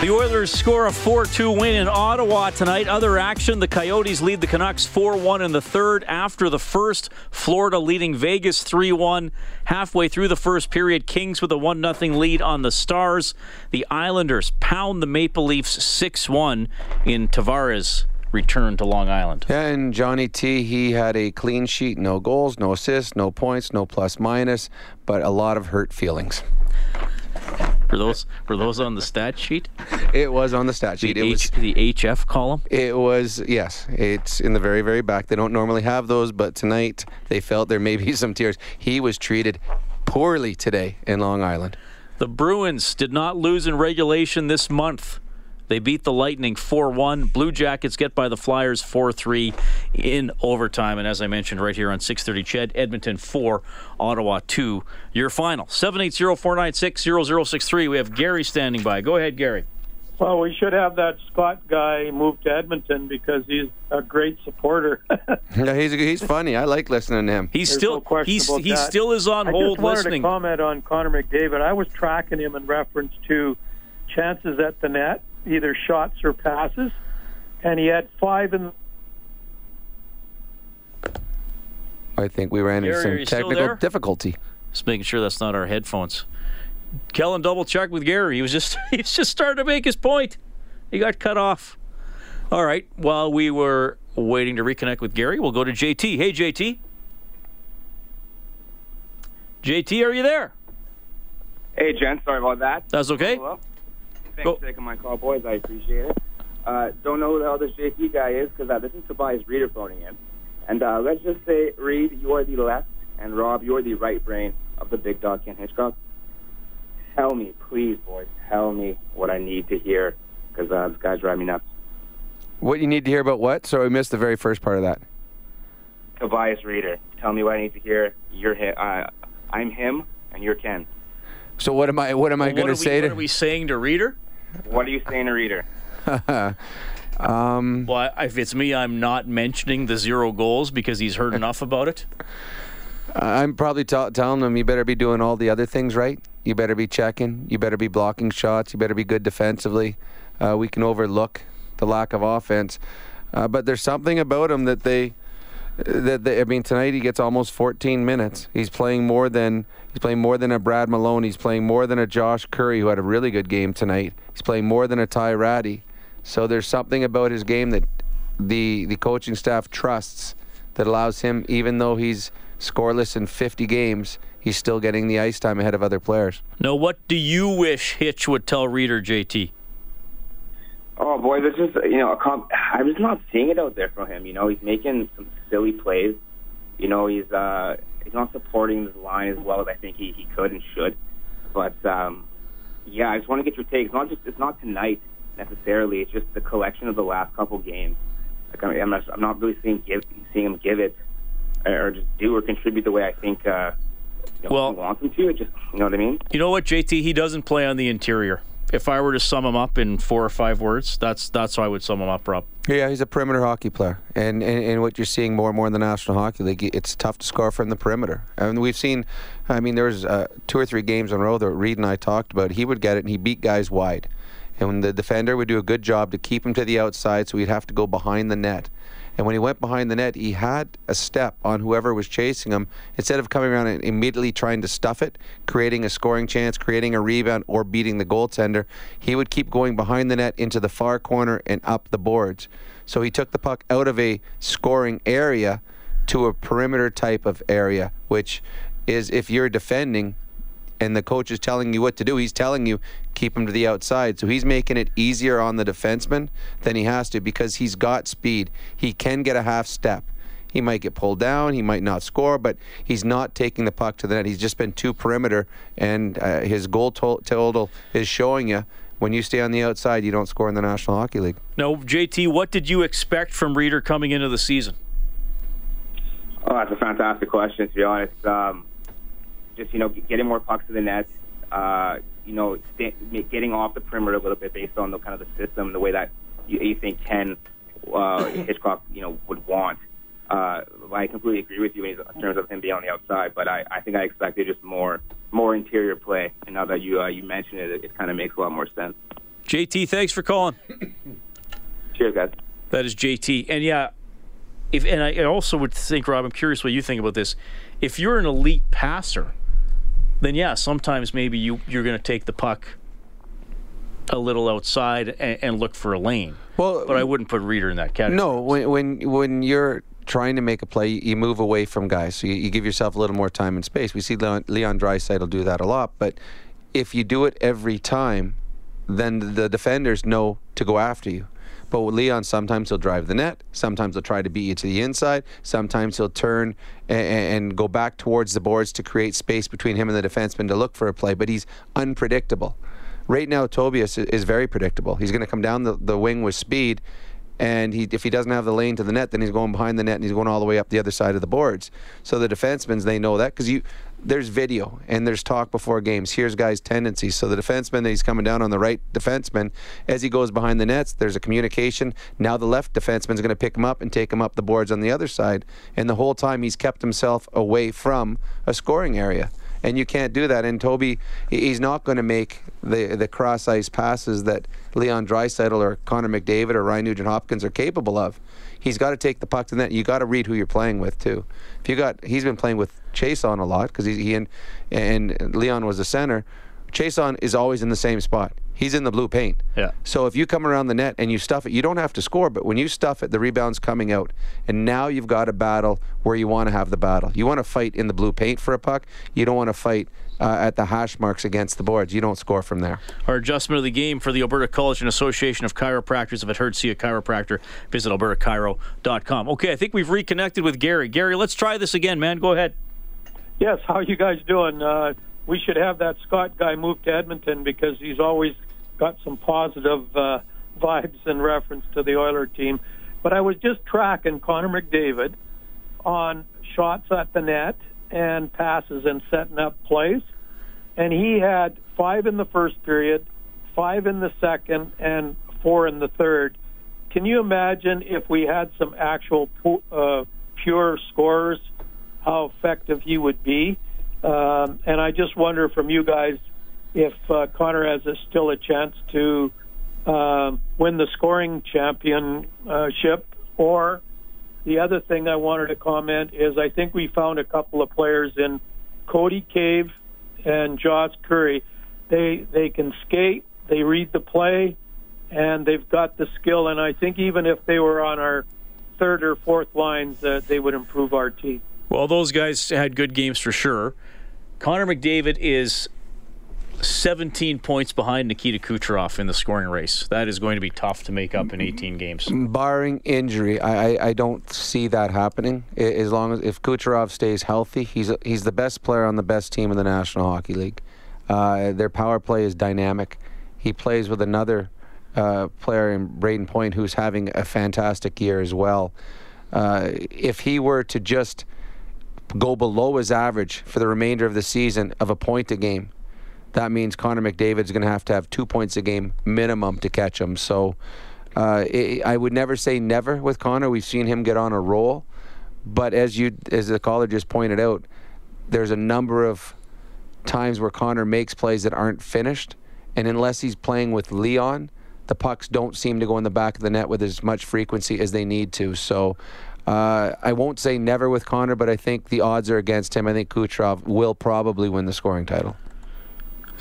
The Oilers score a 4 2 win in Ottawa tonight. Other action the Coyotes lead the Canucks 4 1 in the third after the first. Florida leading Vegas 3 1. Halfway through the first period, Kings with a 1 0 lead on the Stars. The Islanders pound the Maple Leafs 6 1 in Tavares return to Long Island. Yeah, and Johnny T, he had a clean sheet, no goals, no assists, no points, no plus minus, but a lot of hurt feelings. Were those were those on the stat sheet? It was on the stat sheet. The, it H, was the HF column. It was yes. It's in the very very back. They don't normally have those, but tonight they felt there may be <laughs> some tears. He was treated poorly today in Long Island. The Bruins did not lose in regulation this month. They beat the Lightning 4 1. Blue Jackets get by the Flyers 4 3 in overtime. And as I mentioned right here on 630 Ched, Edmonton 4, Ottawa 2. Your final 780 496 0063. We have Gary standing by. Go ahead, Gary. Well, we should have that Scott guy move to Edmonton because he's a great supporter. <laughs> yeah, he's he's funny. I like listening to him. He's There's still no he's he still is on I hold just wanted listening. to comment on Connor McDavid. I was tracking him in reference to chances at the net, either shots or passes, and he had five in. I think we ran into Gary, some technical difficulty. Just making sure that's not our headphones. Kellen double checked with Gary. He was just <laughs> he's just starting to make his point. He got cut off. All right. While we were waiting to reconnect with Gary, we'll go to JT. Hey JT. JT, are you there? Hey, Jen. Sorry about that. That's okay. Hello. Thanks for taking my call, boys. I appreciate it. Uh, don't know who the hell this JT guy is because uh, this is Tobias Rieder phoning in. And uh, let's just say, Reid, you are the left, and Rob, you are the right brain of the big dog Ken Hitchcock. Tell me, please, boys, tell me what I need to hear because uh, this guy's driving me nuts. What you need to hear about what? So we missed the very first part of that. Tobias Rieder, tell me what I need to hear. You're hi- uh, I'm him, and you're Ken. So what am I? What am I going to are we- say What to? are we saying to Rieder? What are you saying to Rieder? <laughs> um, well, if it's me, I'm not mentioning the zero goals because he's heard enough about it. I'm probably t- telling them you better be doing all the other things right. You better be checking. You better be blocking shots. You better be good defensively. Uh, we can overlook the lack of offense, uh, but there's something about him that they that they, I mean tonight he gets almost 14 minutes. He's playing more than he's playing more than a Brad Malone. He's playing more than a Josh Currie who had a really good game tonight. He's playing more than a Ty Rattie. So there's something about his game that the the coaching staff trusts that allows him, even though he's scoreless in 50 games, he's still getting the ice time ahead of other players. Now, what do you wish Hitch would tell Rieder, JT? Oh boy, this is you know a comp- I'm just not seeing it out there from him. You know, he's making some silly plays. You know, he's uh, he's not supporting his line as well as I think he, he could and should. But um, yeah, I just want to get your take. It's not just it's not tonight necessarily. It's just the collection of the last couple games. Like I mean, I'm not I'm not really seeing give seeing him give it or just do or contribute the way I think uh, you know, Well- wants him to. It just you know what I mean. You know what, JT? He doesn't play on the interior. If I were to sum him up in four or five words, that's that's how I would sum him up, Rob. Yeah, he's a perimeter hockey player, and, and and what you're seeing more and more in the National Hockey League, it's tough to score from the perimeter. And we've seen, I mean, there was uh, two or three games in a row that Reid and I talked about. He would get it, and he beat guys wide, and the defender would do a good job to keep him to the outside, so he'd have to go behind the net. And when he went behind the net, he had a step on whoever was chasing him. Instead of coming around and immediately trying to stuff it, creating a scoring chance, creating a rebound, or beating the goaltender, he would keep going behind the net into the far corner and up the boards. So he took the puck out of a scoring area to a perimeter type of area, which is if you're defending and the coach is telling you what to do, he's telling you keep him to the outside. So he's making it easier on the defenseman than he has to because he's got speed. He can get a half step. He might get pulled down, he might not score, but he's not taking the puck to the net. He's just been too perimeter, and uh, his goal to- total is showing you when you stay on the outside, you don't score in the National Hockey League. No, JT, what did you expect from Rieder coming into the season? Oh, that's a fantastic question. To be honest, um, just you know, getting more pucks to the net. Uh, you know, sta getting off the perimeter a little bit based on the kind of the system, the way that you, you think Ken uh, Hitchcock, you know, would want. Uh, I completely agree with you in terms of him being on the outside, but I, I think I expected just more more interior play. And now that you uh, you mentioned it, it, it kind of makes a lot more sense. JT, thanks for calling. <coughs> Cheers, guys. That is JT. And yeah, if and I also would think, Rob, I'm curious what you think about this. If you're an elite passer, then yeah, sometimes maybe you you're going to take the puck a little outside and, and, look for a lane. Well, but I wouldn't put Rieder in that category. No, when when when you're trying to make a play, you move away from guys, so you, you give yourself a little more time and space. We see Leon, Leon Draisaitl do that a lot, but if you do it every time, then the defenders know to go after you. But with Leon, sometimes he'll drive the net. Sometimes he'll try to beat you to the inside. Sometimes he'll turn and, and, go back towards the boards to create space between him and the defenseman to look for a play. But he's unpredictable. Right now, Tobias is very predictable. He's going to come down the, the wing with speed and he, if he doesn't have the lane to the net, then he's going behind the net and he's going all the way up the other side of the boards. So the defensemen, they know that because you there's video and there's talk before games. Here's guys' tendencies. So the defenseman he's coming down on the right defenseman as he goes behind the nets. There's a communication. Now the left defenseman's going to pick him up and take him up the boards on the other side. And the whole time he's kept himself away from a scoring area and you can't do that. And Toby, he's not going to make the the cross ice passes that Leon Draisaitl or Connor McDavid or Ryan Nugent Hopkins are capable of. He's got to take the puck to net. You got to read who you're playing with too. If you got, he's been playing with Chiasson a lot because he, he and and Leon was the center. Chiasson is always in the same spot. He's in the blue paint. Yeah. So if you come around the net and you stuff it, you don't have to score, but when you stuff it, the rebound's coming out. And now you've got a battle where you want to have the battle. You want to fight in the blue paint for a puck. You don't want to fight uh, at the hash marks against the boards. You don't score from there. Our adjustment of the game for the Alberta College and Association of Chiropractors. If it hurts, see a chiropractor. Visit albertachiro.com. Okay, I think we've reconnected with Gary. Gary, let's try this again, man. Go ahead. Yes, how are you guys doing? Uh, we should have that Scott guy move to Edmonton because he's always – got some positive uh, vibes in reference to the Oiler team. But I was just tracking Connor McDavid on shots at the net and passes and setting up plays. And he had five in the first period, five in the second, and four in the third. Can you imagine if we had some actual uh, pure scorers, how effective he would be? Um, and I just wonder from you guys if uh, Connor has a, still a chance to uh, win the scoring championship. Or the other thing I wanted to comment is I think we found a couple of players in Cody Cave and Josh Currie. They they can skate, they read the play, and they've got the skill. And I think even if they were on our third or fourth lines, uh, they would improve our team. Well, those guys had good games for sure. Connor McDavid is 17 points behind Nikita Kucherov in the scoring race. That is going to be tough to make up in 18 games. Barring injury, I, I, don't see that happening. As long as if Kucherov stays healthy, he's he's the best player on the best team in the National Hockey League. Uh, their power play is dynamic. He plays with another uh, player in Brayden Point who's having a fantastic year as well. Uh, if he were to just go below his average for the remainder of the season of a point a game, that means Connor McDavid's going to have to have two points a game minimum to catch him. So uh, it, I would never say never with Connor. We've seen him get on a roll, but as you as the caller just pointed out, there's a number of times where Connor makes plays that aren't finished, and unless he's playing with Leon, the pucks don't seem to go in the back of the net with as much frequency as they need to. So. Uh, I won't say never with Connor, but I think the odds are against him. I think Kucherov will probably win the scoring title.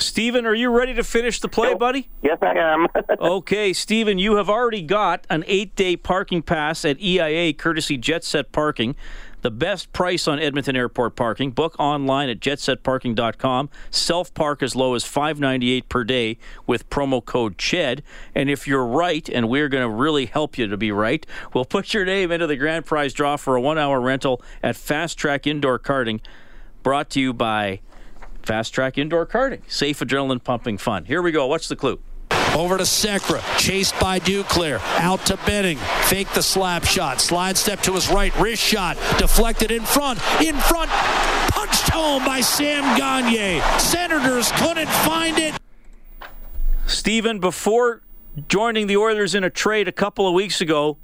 Stephen, are you ready to finish the play, buddy? Yes, I am. <laughs> okay, Stephen, you have already got an eight day parking pass at EIA courtesy Jet Set Parking. The best price on Edmonton Airport parking. Book online at jetsetparking.com. Self park as low as $5.98 per day with promo code CHED. And if you're right, and we're going to really help you to be right, we'll put your name into the grand prize draw for a one hour rental at Fast Track Indoor Karting. Brought to you by Fast track indoor karting. Safe adrenaline pumping fun. Here we go. What's the clue? Over to Sekera, chased by Duclair. Out to Benning. Fake the slap shot. Slide step to his right. Wrist shot. Deflected in front. In front. Punched home by Sam Gagner. Senators couldn't find it. Stephen, before joining the Oilers in a trade a couple of weeks ago,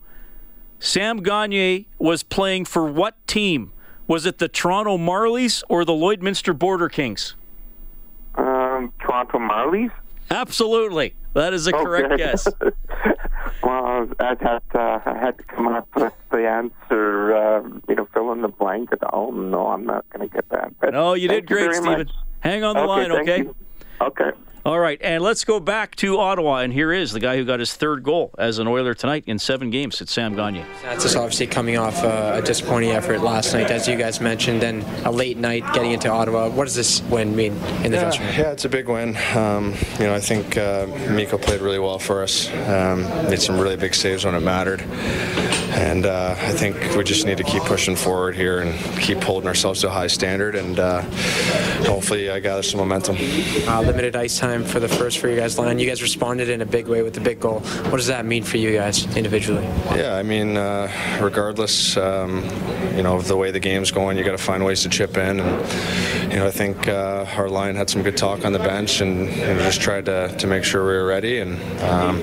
Sam Gagner was playing for what team? Was it the Toronto Marlies or the Lloydminster Border Kings? Um, Toronto Marlies. Absolutely. That is a correct Okay. guess. <laughs> well, I had uh, I had to come up with the answer. Uh, you know, fill in the blank. Oh no, I'm not going to get that. But No, you did great, very Stephen. much. Hang on the Okay, line, okay? you. Okay. All right, and let's go back to Ottawa. And here is the guy who got his third goal as an Oiler tonight in seven games. It's Sam Gagner. That's just obviously coming off uh, a disappointing effort last night, as you guys mentioned, and a late night getting into Ottawa. What does this win mean in the yeah, dressing room? yeah, it's a big win. Um, you know, I think uh, Mikko played really well for us. Um, made some really big saves when it mattered, and uh, I think we just need to keep pushing forward here and keep holding ourselves to a high standard, and uh, hopefully I gather some momentum. Uh, limited ice time for the first for you guys line. You guys responded in a big way with the big goal. What does that mean for you guys individually? Yeah, I mean, uh, regardless, um, you know, of the way the game's going, you got to find ways to chip in. And, you know, I think uh, our line had some good talk on the bench and you know, just tried to, to make sure we were ready. And um,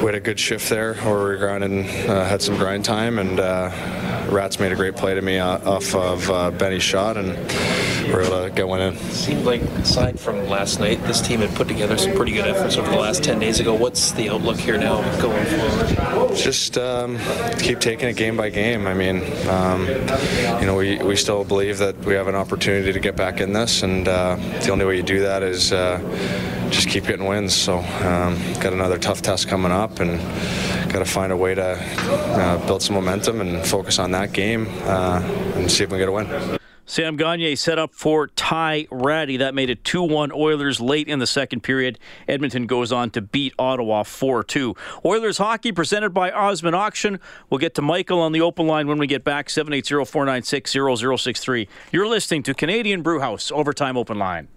we had a good shift there where we were grinding, uh, had some grind time, and uh, Rats made a great play to me uh, off of uh, Benny's shot, and we were able to get one in. Seemed like, aside from last night, this team had put together some pretty good efforts over the last 10 days ago. What's the outlook here now going forward? Just um, keep taking it game by game. I mean, um, you know, we, we still believe that we have an opportunity to get back in this, and uh, the only way you do that is uh, just keep getting wins. So, um, got another tough test coming up, and got to find a way to uh, build some momentum and focus on that game uh, and see if we can get a win. Sam Gagner set up for Ty Rattie. That made it 2 1 Oilers late in the second period. Edmonton goes on to beat Ottawa 4 2. Oilers hockey presented by Osmond Auction. We'll get to Michael on the open line when we get back 780 496 0063. You're listening to Canadian Brewhouse Overtime Open Line.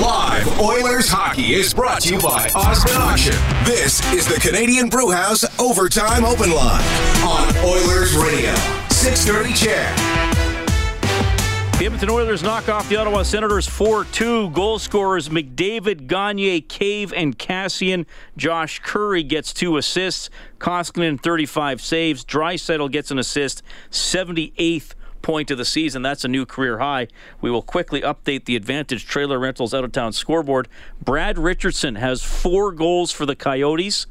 Live Oilers hockey is brought to you by Osmond Auction. This is the Canadian Brewhouse Overtime Open Line on Oilers Radio. 630 Ched. The Edmonton Oilers knock off the Ottawa Senators 4 2. Goal scorers McDavid, Gagner, Cave, and Kassian. Josh Currie gets two assists. Koskinen, 35 saves. Draisaitl gets an assist. 78th point of the season. That's a new career high. We will quickly update the Advantage Trailer Rentals out of town scoreboard. Brad Richardson has four goals for the Coyotes.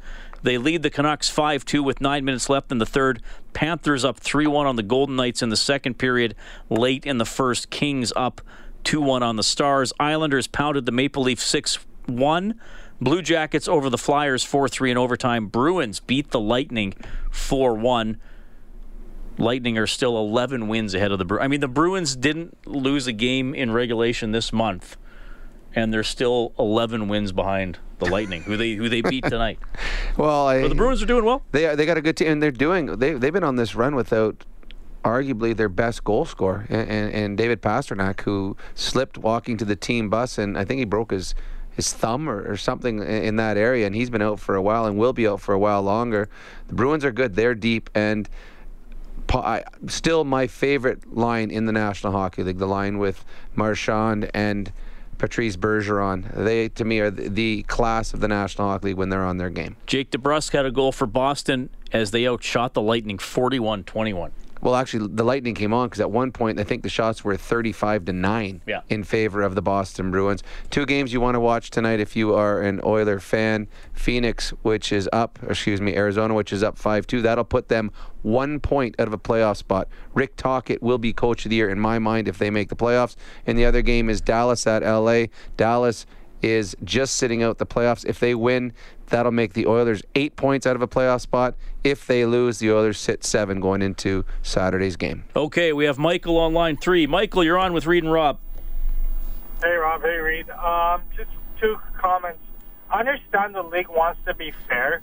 They lead the Canucks 5 2 with nine minutes left in the third. Panthers up 3 1 on the Golden Knights in the second period. Late in the first, Kings up 2 1 on the Stars. Islanders pounded the Maple Leafs 6 1. Blue Jackets over the Flyers 4 3 in overtime. Bruins beat the Lightning 4 1. Lightning are still 11 wins ahead of the Bruins. I mean, the Bruins didn't lose a game in regulation this month, and they're still 11 wins behind the Lightning, who they who they beat tonight. <laughs> Well, I, the Bruins are doing well. They they got a good team, and they're doing. They they've been on this run without arguably their best goal scorer, and, and, and David Pastrnak, who slipped walking to the team bus, and I think he broke his his thumb or, or something in, in that area, and he's been out for a while and will be out for a while longer. The Bruins are good; they're deep, and I, still my favorite line in the National Hockey League, the line with Marchand and. Patrice Bergeron. They, to me, are the, class of the National Hockey League when they're on their game. Jake DeBrusk had a goal for Boston as they outshot the Lightning 41-21. Well, actually, the Lightning came on because at one point I think the shots were 35 to nine Yeah. in favor of the Boston Bruins. Two games you want to watch tonight if you are an Oiler fan: Phoenix, which is up, excuse me, Arizona, which is up five-two. That'll put them one point out of a playoff spot. Rick Tocchet will be coach of the year in my mind if they make the playoffs. And the other game is Dallas at LA. Dallas is just sitting out the playoffs. If they win, that'll make the Oilers eight points out of a playoff spot. If they lose, the Oilers sit seven going into Saturday's game. Okay, we have Michael on line three. Michael, you're on with Reid and Rob. Hey, Rob. Hey, Reid. Um, just two comments. I understand the league wants to be fair,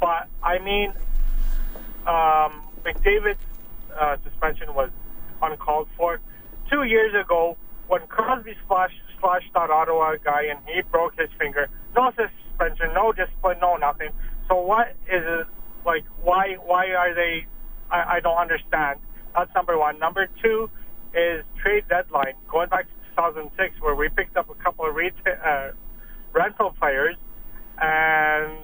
but I mean, um, McDavid's uh, suspension was uncalled for. Two years ago, when Crosby splashed, splashed that Ottawa guy and he broke his finger, no suspension, no discipline, no nothing. So what is it like? Why why are they? I, I don't understand. That's number one. Number two is trade deadline. Going back to 2006, where we picked up a couple of uh, rental players, and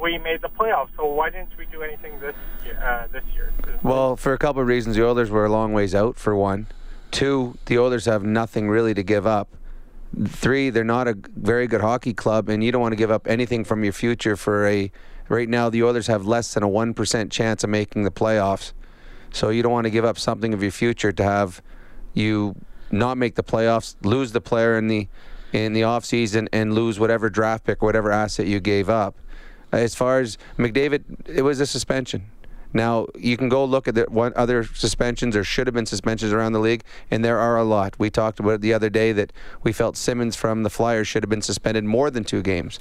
we made the playoffs. So why didn't we do anything this uh, this year? Well, for a couple of reasons, the Oilers were a long ways out. For one, two, the Oilers have nothing really to give up. Three, they're not a very good hockey club, and you don't want to give up anything from your future for a. Right now, the Oilers have less than a one percent chance of making the playoffs, so you don't want to give up something of your future to have you not make the playoffs, lose the player in the in the offseason, and lose whatever draft pick, whatever asset you gave up. As far as McDavid, it was a suspension. Now you can go look at the, what other suspensions or should have been suspensions around the league, and there are a lot. We talked about it the other day that we felt Simmonds from the Flyers should have been suspended more than two games.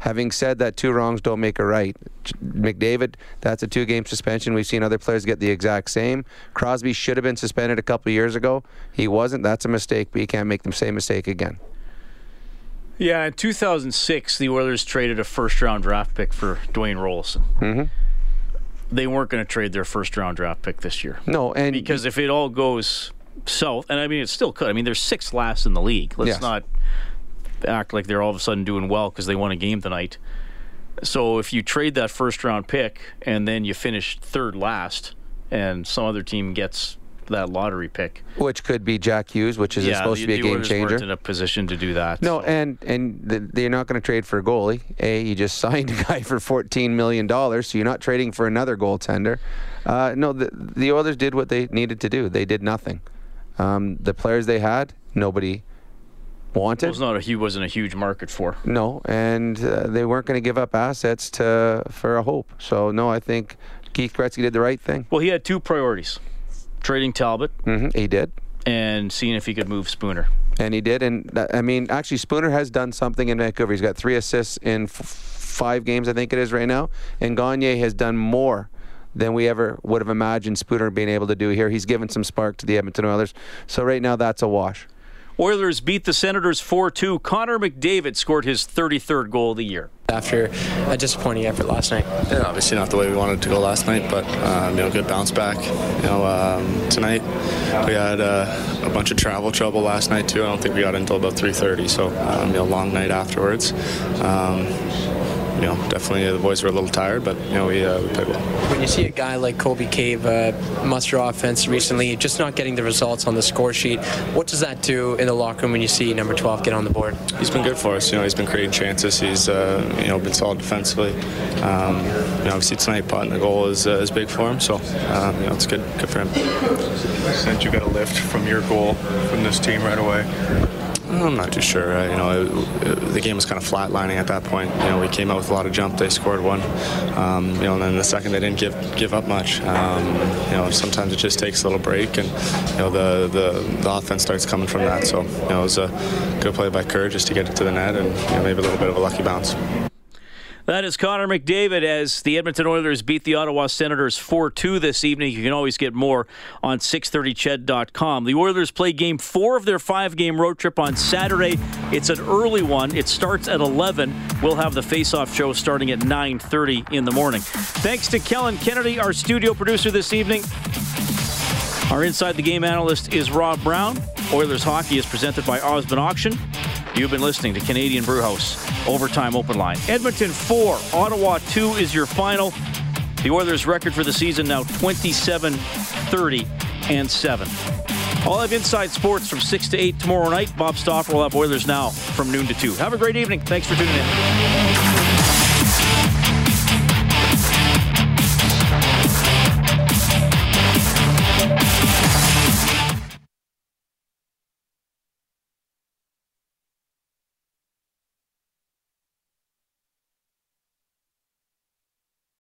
Having said that, two wrongs don't make a right. McDavid, that's a two-game suspension. We've seen other players get the exact same. Crosby should have been suspended a couple years ago. He wasn't. That's a mistake, but you can't make the same mistake again. Yeah, in 2006, the Oilers traded a first-round draft pick for Dwayne Roloson. Mm-hmm. They weren't going to trade their first-round draft pick this year. No, and because if it all goes south, and I mean it still could. I mean they're sixth last in the league. Let's Yes. not act like they're all of a sudden doing well because they won a game tonight. So if you trade that first-round pick and then you finish third last, and some other team gets that lottery pick, which could be Jack Hughes, which is yeah, supposed the, to be a the game changer. in a position to do that. No, and and th- they're not going to trade for a goalie. A, you just <laughs> signed a guy for fourteen million dollars, so you're not trading for another goaltender. Uh, no, the the Oilers did what they needed to do. They did nothing. Um, the players they had, nobody It wanted. was not a he wasn't a huge market for. No, and uh, they weren't going to give up assets to for a hope. So no, I think Keith Gretzky did the right thing. Well, he had two priorities: trading Talbot, hmm he did, and seeing if he could move Spooner. and he did. And I mean, actually, Spooner has done something in Vancouver. He's got three assists in f- five games, I think it is right now. And Gagner has done more than we ever would have imagined Spooner being able to do here. He's given some spark to the Edmonton Oilers. So right now, that's a wash. Oilers beat the Senators 4-2. Connor McDavid scored his 33rd goal of the year. After a disappointing effort last night. Yeah, obviously not the way we wanted to go last night, but um, you know, good bounce back. You know, um, tonight we had uh, a bunch of travel trouble last night too. I don't think we got until about 3:30, so um, you know, long night afterwards. You know, definitely uh, the boys were a little tired, but you know, we, uh, we played well. When you see a guy like Cody Cave uh, muster offense recently, just not getting the results on the score sheet, what does that do in the locker room when you see number 12 get on the board? He's been good for us. You know, he's been creating chances. He's uh, you know been solid defensively. Um, you know, obviously tonight potting the goal is uh, is big for him. So um, you know, it's good good for him. Since you got a lift from your goal from this team right away. I'm not too sure. Uh, you know, it, it, the game was kind of flatlining at that point. You know, we came out with a lot of jump. They scored one. Um, you know, and then the second they didn't give give up much. Um, you know, sometimes it just takes a little break, and you know the, the the offense starts coming from that. So you know, it was a good play by Kerr just to get it to the net, and you know, maybe a little bit of a lucky bounce. That is Connor McDavid as the Edmonton Oilers beat the Ottawa Senators 4-2 this evening. You can always get more on 630ched.com. The Oilers play game 4 of their 5-game road trip on Saturday. It's an early one. It starts at 11. We'll have the face-off show starting at 9:30 in the morning. Thanks to Kellen Kennedy, our studio producer this evening. Our Inside the Game analyst is Rob Brown. Oilers hockey is presented by Osmond Auction. You've been listening to Canadian Brewhouse Overtime Open Line. Edmonton 4, Ottawa 2 is your final. The Oilers' record for the season now 27 30 and 7. I'll have Inside Sports from 6 to 8 tomorrow night. Bob Stauffer will have Oilers Now from noon to 2. Have a great evening. Thanks for tuning in.